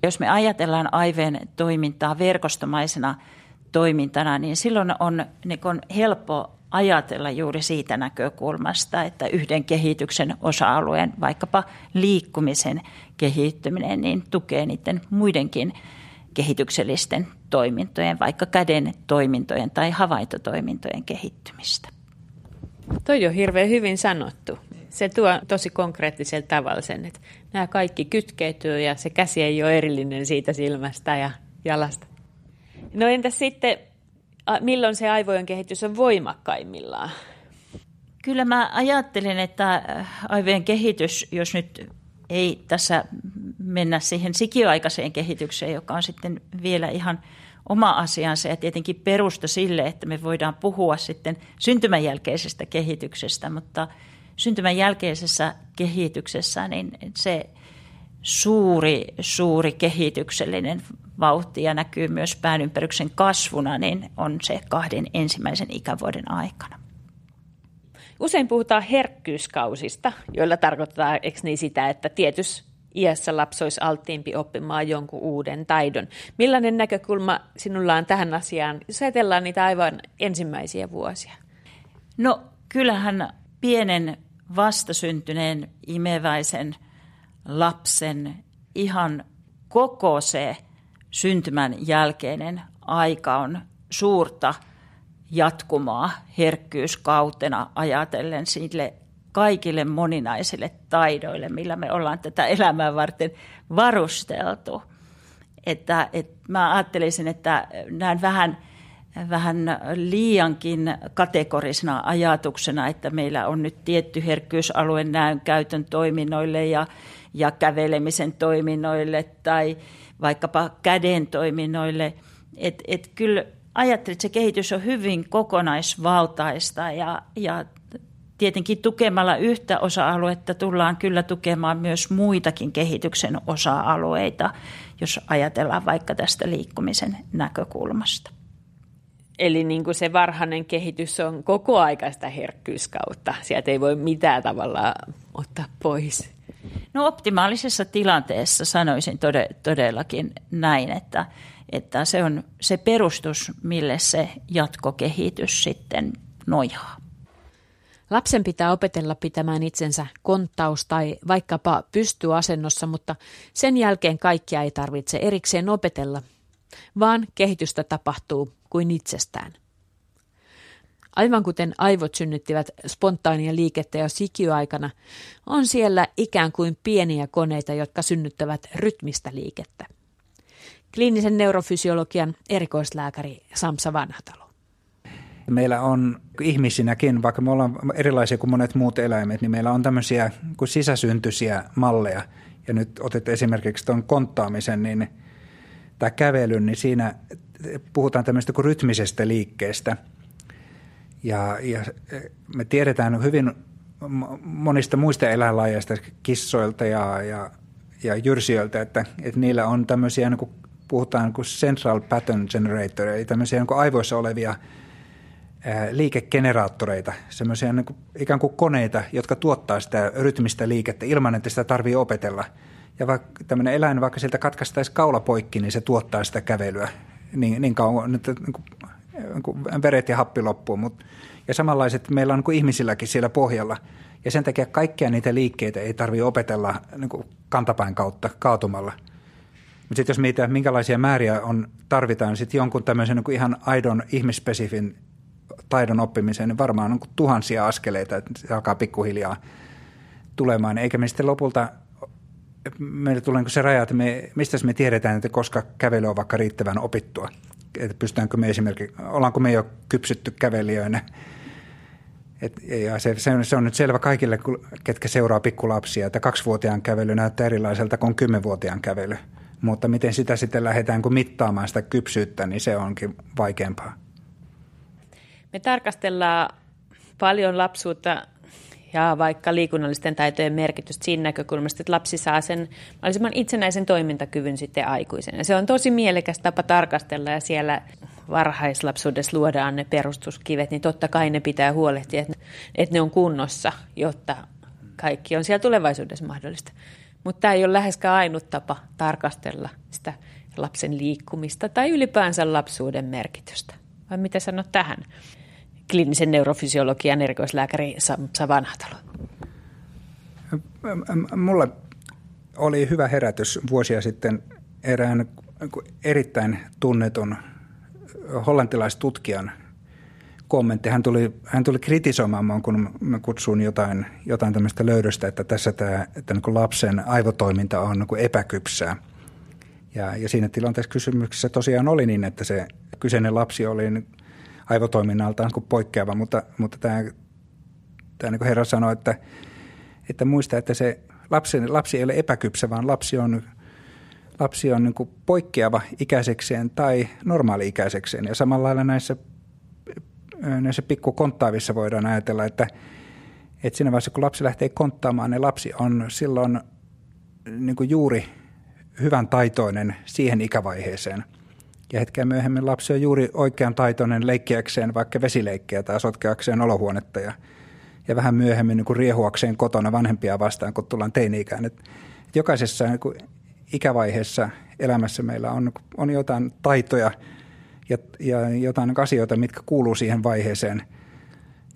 Speaker 3: Jos me ajatellaan aivojen toimintaa verkostomaisena toimintana, niin silloin on, niin on helppo ajatella juuri siitä näkökulmasta, että yhden kehityksen osa-alueen, vaikkapa liikkumisen kehittyminen, niin tukee niiden muidenkin kehityksellisten toimintojen, vaikka käden toimintojen tai havaintotoimintojen kehittymistä.
Speaker 1: Toi on hirveän hyvin sanottu se tuo tosi konkreettisella tavalla sen, että nämä kaikki kytkeytyy ja se käsi ei ole erillinen siitä silmästä ja jalasta. No entäs sitten, milloin se aivojen kehitys on voimakkaimmillaan?
Speaker 3: Kyllä mä ajattelen, että äh, aivojen kehitys, jos nyt ei tässä mennä siihen sikioaikaiseen kehitykseen, joka on sitten vielä ihan oma asiansa ja tietenkin perusta sille, että me voidaan puhua sitten syntymän jälkeisestä kehityksestä, mutta – syntymän jälkeisessä kehityksessä, niin se suuri, suuri kehityksellinen vauhti ja näkyy myös päänympäryksen kasvuna, niin on se kahden ensimmäisen ikävuoden aikana.
Speaker 1: Usein puhutaan herkkyyskausista, joilla tarkoittaa eikö niin sitä, että tietyssä iässä lapsi olisi alttiimpi oppimaan jonkun uuden taidon. Millainen näkökulma sinulla on tähän asiaan, jos ajatellaan niitä aivan ensimmäisiä vuosia?
Speaker 3: No kyllähän pienen vastasyntyneen imeväisen lapsen ihan koko se syntymän jälkeinen aika on suurta jatkumaa herkkyyskautena ajatellen sille kaikille moninaisille taidoille, millä me ollaan tätä elämää varten varusteltu. Että, että mä ajattelisin, että näin vähän, vähän liiankin kategorisena ajatuksena, että meillä on nyt tietty herkkyysalue näön käytön toiminnoille ja, ja kävelemisen toiminnoille tai vaikkapa käden toiminnoille. Että et kyllä ajattelin, että se kehitys on hyvin kokonaisvaltaista ja, ja tietenkin tukemalla yhtä osa-aluetta tullaan kyllä tukemaan myös muitakin kehityksen osa-alueita, jos ajatellaan vaikka tästä liikkumisen näkökulmasta.
Speaker 1: Eli niin kuin se varhainen kehitys on koko aikaista herkkyyskautta. Sieltä ei voi mitään tavalla ottaa pois.
Speaker 3: No optimaalisessa tilanteessa sanoisin todellakin näin, että että se on se perustus, mille se jatkokehitys sitten nojaa.
Speaker 1: Lapsen pitää opetella pitämään itsensä konttaus- tai vaikkapa pystyasennossa, mutta sen jälkeen kaikkia ei tarvitse erikseen opetella, vaan kehitystä tapahtuu kuin itsestään. Aivan kuten aivot synnyttivät spontaania liikettä jo sikioaikana, on siellä ikään kuin pieniä koneita, jotka synnyttävät rytmistä liikettä kliinisen neurofysiologian erikoislääkäri Samsa Vanhatalo.
Speaker 2: Meillä on ihmisinäkin, vaikka me ollaan erilaisia kuin monet muut eläimet, niin meillä on tämmöisiä kuin sisäsyntyisiä malleja. Ja nyt otet esimerkiksi tuon konttaamisen, niin tämä kävelyn, niin siinä puhutaan tämmöistä kuin rytmisestä liikkeestä. Ja, ja me tiedetään hyvin monista muista eläinlajeista, kissoilta ja, ja, ja jyrsijöiltä, että, että niillä on tämmöisiä niin kuin puhutaan kuin central pattern generator, eli tämmöisiä niin kuin aivoissa olevia liikegeneraattoreita, semmoisia niin kuin, ikään kuin koneita, jotka tuottaa sitä rytmistä liikettä ilman, että sitä tarvii opetella. Ja vaikka tämmöinen eläin, vaikka siltä katkaistaisi kaula poikki, niin se tuottaa sitä kävelyä niin, niin kauan, että niin kuin, niin kuin veret ja happi loppuu. Mut, ja samanlaiset meillä on niin kuin ihmisilläkin siellä pohjalla. Ja sen takia kaikkia niitä liikkeitä ei tarvitse opetella niin kuin kantapäin kautta kaatumalla – mutta sitten jos mietitään, minkälaisia määriä on, tarvitaan, niin sitten jonkun tämmöisen niin ihan aidon ihmispesifin taidon oppimiseen, niin varmaan on tuhansia askeleita, että se alkaa pikkuhiljaa tulemaan. Eikä me sitten lopulta, meille tulee niin se raja, että me, mistä me tiedetään, että koska kävely on vaikka riittävän opittua. Että pystytäänkö me esimerkiksi, ollaanko me jo kypsytty kävelijöinä. Et, ja se, se, on, se on nyt selvä kaikille, ketkä seuraa pikkulapsia, että kaksivuotiaan kävely näyttää erilaiselta kuin kymmenvuotiaan kävely – mutta miten sitä sitten lähdetään kun mittaamaan sitä kypsyyttä, niin se onkin vaikeampaa.
Speaker 1: Me tarkastellaan paljon lapsuutta ja vaikka liikunnallisten taitojen merkitystä siinä näkökulmasta, että lapsi saa sen mahdollisimman itsenäisen toimintakyvyn sitten aikuisena. Se on tosi mielekäs tapa tarkastella ja siellä varhaislapsuudessa luodaan ne perustuskivet, niin totta kai ne pitää huolehtia, että, ne on kunnossa, jotta kaikki on siellä tulevaisuudessa mahdollista. Mutta tämä ei ole läheskään ainut tapa tarkastella sitä lapsen liikkumista tai ylipäänsä lapsuuden merkitystä. Vai mitä sanot tähän? Kliinisen neurofysiologian erikoislääkäri Samsa Vanhatalo.
Speaker 2: Mulle oli hyvä herätys vuosia sitten erään erittäin tunnetun hollantilaistutkijan kommentti. Hän tuli, hän tuli kritisoimaan kun mä kutsuin jotain, jotain tämmöistä löydöstä, että tässä tämä että niin lapsen aivotoiminta on niin epäkypsää. Ja, ja siinä tilanteessa kysymyksessä tosiaan oli niin, että se kyseinen lapsi oli aivotoiminnaltaan poikkeava, mutta, mutta tämä, tämä niin herra sanoi, että, että muista, että se lapsi, lapsi ei ole epäkypsä, vaan lapsi on lapsi on niin poikkeava ikäisekseen tai normaali-ikäisekseen. Ja samalla lailla näissä näissä pikkukonttaavissa voidaan ajatella, että, että siinä vaiheessa kun lapsi lähtee konttaamaan, niin lapsi on silloin niin kuin juuri hyvän taitoinen siihen ikävaiheeseen. Ja hetkeä myöhemmin lapsi on juuri oikean taitoinen leikkiäkseen vaikka vesileikkiä tai sotkeakseen olohuonetta ja, ja vähän myöhemmin niin kuin riehuakseen kotona vanhempia vastaan, kun tullaan teini-ikään. Et, et jokaisessa niin kuin ikävaiheessa elämässä meillä on, on jotain taitoja – ja, ja jotain asioita, mitkä kuuluu siihen vaiheeseen.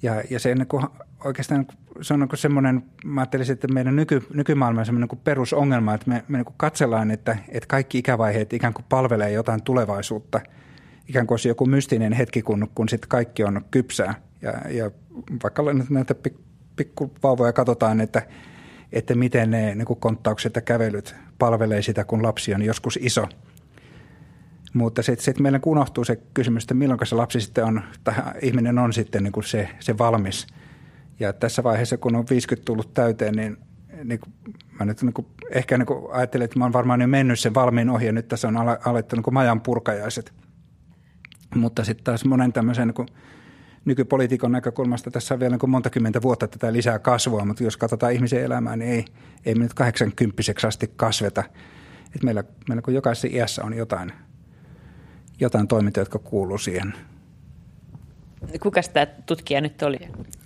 Speaker 2: Ja, ja se niin kuin, oikeastaan se on niin semmoinen, mä ajattelisin, että meidän nyky, nykymaailman semmoinen niin perusongelma, että me, me niin kuin katsellaan, että, että kaikki ikävaiheet ikään kuin palvelee jotain tulevaisuutta. Ikään kuin olisi joku mystinen hetki, kun, kun sitten kaikki on kypsää. Ja, ja vaikka näitä pikkuvauvoja katsotaan, että, että miten ne niin konttaukset ja kävelyt palvelee sitä, kun lapsi on joskus iso. Mutta sitten sit meillä unohtuu se kysymys, että milloin se lapsi sitten on, tai ihminen on sitten niin kuin se, se valmis. Ja tässä vaiheessa, kun on 50 tullut täyteen, niin, niin kuin, mä nyt niin kuin, ehkä niin kuin ajattelin, että mä oon varmaan jo mennyt sen valmiin ohi, ja nyt tässä on alettu niin kuin majan purkajaiset. Mutta sitten taas monen tämmöisen niin kuin, nykypolitiikon näkökulmasta tässä on vielä niin monta kymmentä vuotta tätä lisää kasvua, mutta jos katsotaan ihmisen elämää, niin ei, ei me nyt 80 asti kasveta. Et meillä, meillä kun jokaisessa iässä on jotain, jotain toimintoja, jotka kuuluu siihen.
Speaker 1: Kuka tämä tutkija nyt oli?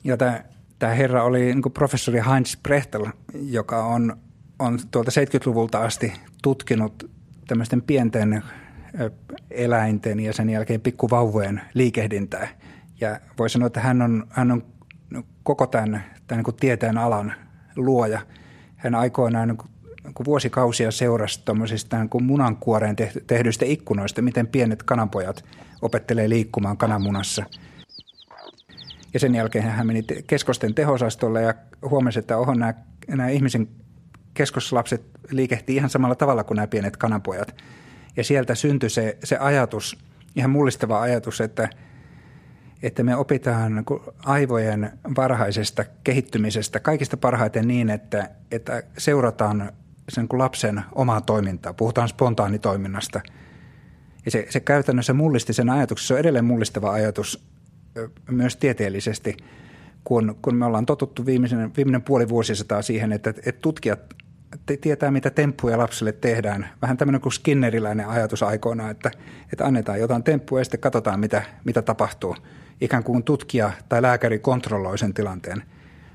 Speaker 2: Ja tämä, tämä herra oli niin professori Heinz Brechtel, joka on, on tuolta 70-luvulta asti tutkinut tämmöisten pienten eläinten ja sen jälkeen pikkuvauvojen liikehdintää – ja voi sanoa, että hän on, hän on koko tämän, tämän niin tieteen alan luoja. Hän aikoinaan niin kuin, niin kuin vuosikausia seurasi tuommoisista niin munankuoreen tehdyistä ikkunoista, miten pienet kananpojat opettelee liikkumaan kananmunassa. Ja sen jälkeen hän meni keskosten tehosastolle ja huomasi, että oho, nämä, nämä ihmisen keskoslapset liikehtii ihan samalla tavalla kuin nämä pienet kananpojat. Ja sieltä syntyi se, se ajatus, ihan mullistava ajatus, että – että me opitaan aivojen varhaisesta kehittymisestä kaikista parhaiten niin, että, että seurataan sen kuin lapsen omaa toimintaa. Puhutaan spontaanitoiminnasta. Ja se, se käytännössä mullisti sen ajatuksen. Se on edelleen mullistava ajatus myös tieteellisesti, kun, kun me ollaan totuttu viimeinen, viimeinen puoli vuosisataa siihen, että, että tutkijat tietää, mitä temppuja lapsille tehdään. Vähän tämmöinen kuin Skinneriläinen ajatus aikoinaan, että, että annetaan jotain temppuja ja sitten katsotaan, mitä, mitä tapahtuu – ikään kuin tutkija tai lääkäri kontrolloi sen tilanteen.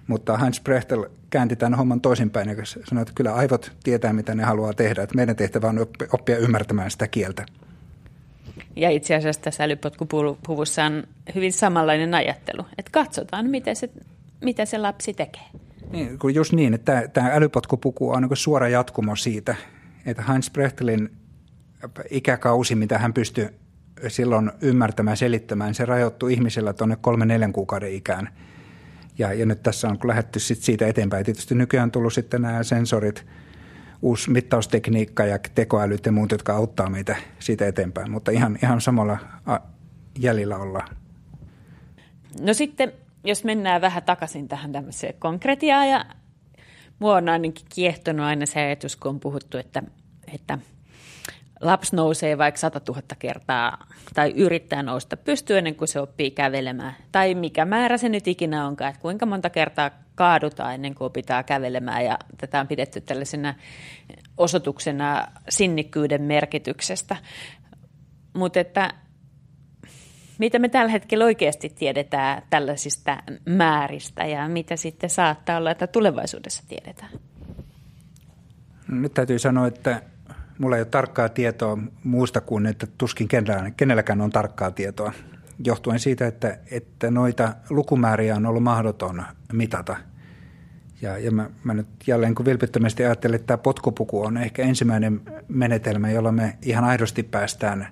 Speaker 2: Mutta Hans Brechtel käänti tämän homman toisinpäin ja sanoi, että kyllä aivot tietää, mitä ne haluaa tehdä. Että meidän tehtävä on oppia ymmärtämään sitä kieltä.
Speaker 1: Ja itse asiassa tässä älypotkupuvussa on hyvin samanlainen ajattelu, että katsotaan, mitä se, mitä se lapsi tekee.
Speaker 2: Niin, just niin, että tämä älypotkupuku on niin suora jatkumo siitä, että Hans Brechtelin ikäkausi, mitä hän pystyi silloin ymmärtämään, selittämään, se rajoittui ihmisellä tuonne kolme neljän kuukauden ikään. Ja, ja nyt tässä on lähdetty sit siitä eteenpäin. Tietysti nykyään on tullut sitten nämä sensorit, uusi mittaustekniikka ja tekoälyt ja muut, jotka auttaa meitä siitä eteenpäin. Mutta ihan, ihan samalla jäljellä ollaan.
Speaker 1: No sitten, jos mennään vähän takaisin tähän tämmöiseen konkretiaan ja mua on ainakin kiehtonut aina se ajatus, kun on puhuttu, että, että – lapsi nousee vaikka 100 000 kertaa tai yrittää nousta pystyy ennen kuin se oppii kävelemään. Tai mikä määrä se nyt ikinä onkaan, että kuinka monta kertaa kaadutaan ennen kuin opitaan kävelemään. Ja tätä on pidetty tällaisena osoituksena sinnikkyyden merkityksestä. Mutta että mitä me tällä hetkellä oikeasti tiedetään tällaisista määristä ja mitä sitten saattaa olla, että tulevaisuudessa tiedetään?
Speaker 2: Nyt täytyy sanoa, että Mulla ei ole tarkkaa tietoa muusta kuin, että tuskin kenelläkään on tarkkaa tietoa, johtuen siitä, että, että noita lukumääriä on ollut mahdoton mitata. Ja, ja mä, mä nyt jälleen kun vilpittömästi ajattelen, että tämä potkupuku on ehkä ensimmäinen menetelmä, jolla me ihan aidosti päästään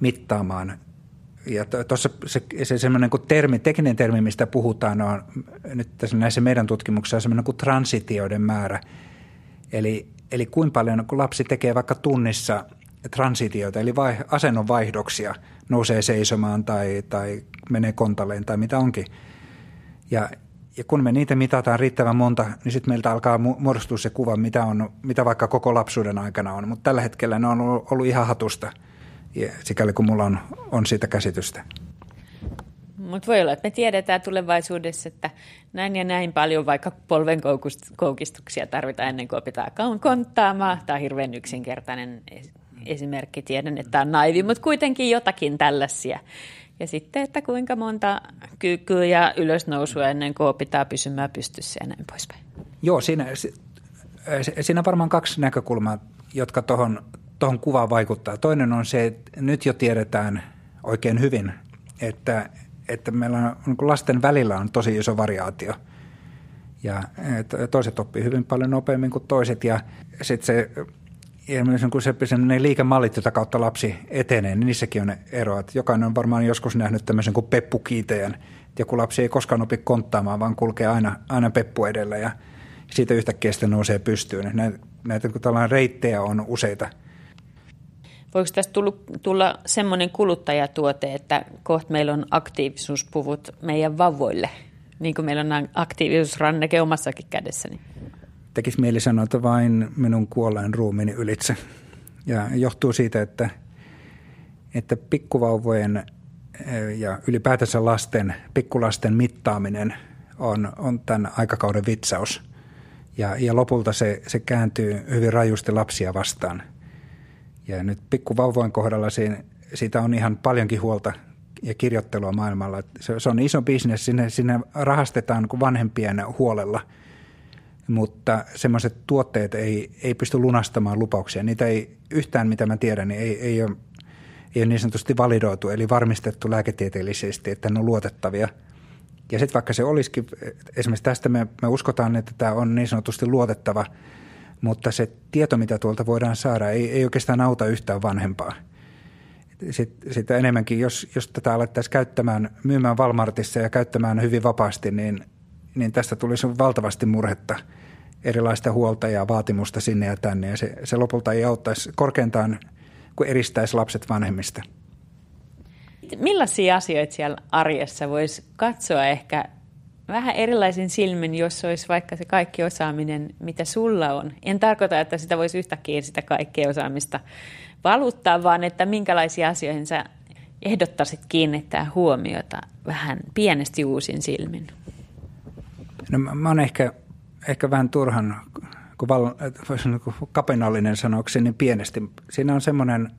Speaker 2: mittaamaan ja tuossa se, se semmoinen kuin termi, tekninen termi, mistä puhutaan, on nyt tässä näissä meidän tutkimuksissa semmoinen kuin transitioiden määrä. Eli, Eli kuinka paljon kun lapsi tekee vaikka tunnissa transitioita, eli vai, asennonvaihdoksia, nousee seisomaan tai, tai menee kontalleen tai mitä onkin. Ja, ja kun me niitä mitataan riittävän monta, niin sitten meiltä alkaa muodostua se kuva, mitä, on, mitä vaikka koko lapsuuden aikana on. Mutta tällä hetkellä ne on ollut ihan hatusta, sikäli kun mulla on, on siitä käsitystä.
Speaker 1: Mutta voi olla, että me tiedetään tulevaisuudessa, että näin ja näin paljon vaikka polvenkoukistuksia tarvitaan ennen kuin opitaan konttaamaan. Tämä on hirveän yksinkertainen esimerkki. Tiedän, että tämä on naivi, mutta kuitenkin jotakin tällaisia. Ja sitten, että kuinka monta kykyä ja ylösnousua ennen kuin opitaan pysymään pystyssä ja näin poispäin.
Speaker 2: Joo, siinä, siinä on varmaan kaksi näkökulmaa, jotka tuohon tohon kuvaan vaikuttaa. Toinen on se, että nyt jo tiedetään oikein hyvin, että että meillä on niin lasten välillä on tosi iso variaatio. Ja toiset oppii hyvin paljon nopeammin kuin toiset ja sitten se ja kun se, ne liikemallit, jota kautta lapsi etenee, niin niissäkin on eroa. Jokainen on varmaan joskus nähnyt tämmöisen kuin peppukiiteen. Joku lapsi ei koskaan opi konttaamaan, vaan kulkee aina, aina peppu edellä ja siitä yhtäkkiä sitten nousee pystyyn. Näitä, näitä kun reittejä on useita.
Speaker 1: Voiko tästä tulla, tulla semmoinen kuluttajatuote, että kohta meillä on aktiivisuuspuvut meidän vauvoille, niin kuin meillä on aktiivisuusranneke omassakin kädessäni?
Speaker 2: tekisi mieli sanoa, että vain minun kuolleen ruumiini ylitse. Ja johtuu siitä, että, että pikkuvauvojen eh, ja ylipäätänsä lasten, pikkulasten mittaaminen on, on tämän aikakauden vitsaus. Ja, ja lopulta se, se kääntyy hyvin rajusti lapsia vastaan. Ja nyt pikkuvauvojen kohdalla siinä, siitä on ihan paljonkin huolta ja kirjoittelua maailmalla. Se, se on iso bisnes, sinne, sinne rahastetaan vanhempien huolella – mutta semmoiset tuotteet ei, ei pysty lunastamaan lupauksia. Niitä ei yhtään, mitä mä tiedän, niin ei, ei, ole, ei ole niin sanotusti validoitu, eli varmistettu lääketieteellisesti, että ne on luotettavia. Ja sitten vaikka se olisikin, esimerkiksi tästä me, me uskotaan, että tämä on niin sanotusti luotettava, mutta se tieto, mitä tuolta voidaan saada, ei, ei oikeastaan auta yhtään vanhempaa. Sitten, sitten enemmänkin, jos, jos tätä alettaisiin käyttämään, myymään Walmartissa ja käyttämään hyvin vapaasti, niin, niin tästä tulisi valtavasti murhetta – erilaista huolta ja vaatimusta sinne ja tänne. Ja se, se lopulta ei auttaisi korkeintaan, kun eristäisi lapset vanhemmista.
Speaker 1: Millaisia asioita siellä arjessa voisi katsoa ehkä vähän erilaisin silmin, jos olisi vaikka se kaikki osaaminen, mitä sulla on. En tarkoita, että sitä voisi yhtäkkiä sitä kaikkea osaamista valuttaa, vaan että minkälaisia asioihin sä ehdottaisit kiinnittää huomiota vähän pienesti uusin silmin.
Speaker 2: No mä oon ehkä ehkä vähän turhan, kun val, niin kapinallinen sanoksi, niin pienesti. Siinä on semmoinen,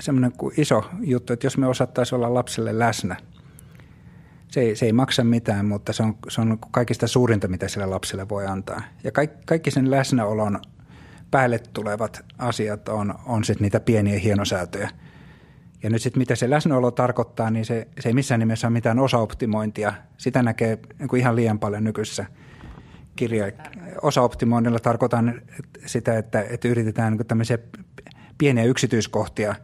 Speaker 2: semmoinen iso juttu, että jos me osattaisiin olla lapselle läsnä, se ei, se ei maksa mitään, mutta se on, se on kaikista suurinta, mitä sille lapselle voi antaa. Ja kaikki, kaikki sen läsnäolon päälle tulevat asiat on, on sitten niitä pieniä hienosäätöjä. Ja nyt sitten mitä se läsnäolo tarkoittaa, niin se, se ei missään nimessä ole mitään osaoptimointia. Sitä näkee niin kuin ihan liian paljon nykyssä – kirja, osaoptimoinnilla tarkoitan sitä, että, että yritetään niin tämmöisiä pieniä yksityiskohtia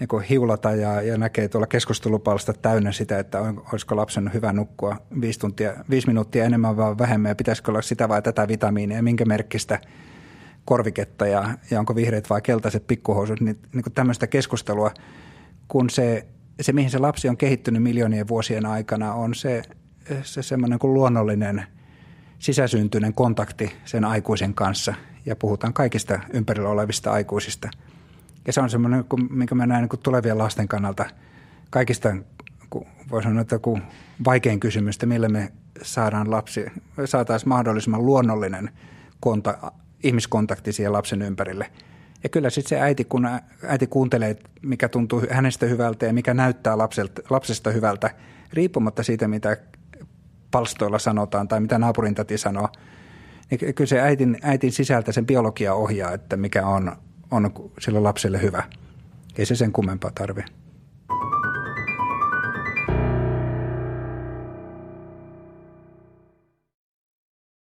Speaker 2: niin hiulata ja, ja näkee tuolla keskustelupalsta täynnä sitä, että on, olisiko lapsen hyvä nukkua viisi, tuntia, viisi minuuttia enemmän vai vähemmän ja pitäisikö olla sitä vai tätä vitamiinia, minkä merkkistä korviketta ja, ja onko vihreät vai keltaiset pikkuhousut, niin, niin kuin tämmöistä keskustelua, kun se, se, mihin se lapsi on kehittynyt miljoonien vuosien aikana, on se, se semmoinen kuin luonnollinen – sisäsyntyinen kontakti sen aikuisen kanssa ja puhutaan kaikista ympärillä olevista aikuisista. Ja se on semmoinen, minkä mä näen niin tulevien lasten kannalta kaikista, voi sanoa, että vaikein kysymys, että millä me saadaan lapsi, saataisiin mahdollisimman luonnollinen konta, ihmiskontakti siihen lapsen ympärille. Ja kyllä sitten se äiti, kun äiti kuuntelee, mikä tuntuu hänestä hyvältä ja mikä näyttää lapselta, lapsesta hyvältä, riippumatta siitä, mitä palstoilla sanotaan tai mitä naapurin tati sanoo, niin kyllä se äitin, äitin sisältä sen biologia ohjaa, että mikä on, on sille lapselle hyvä. Ei se sen kummempaa tarvitse.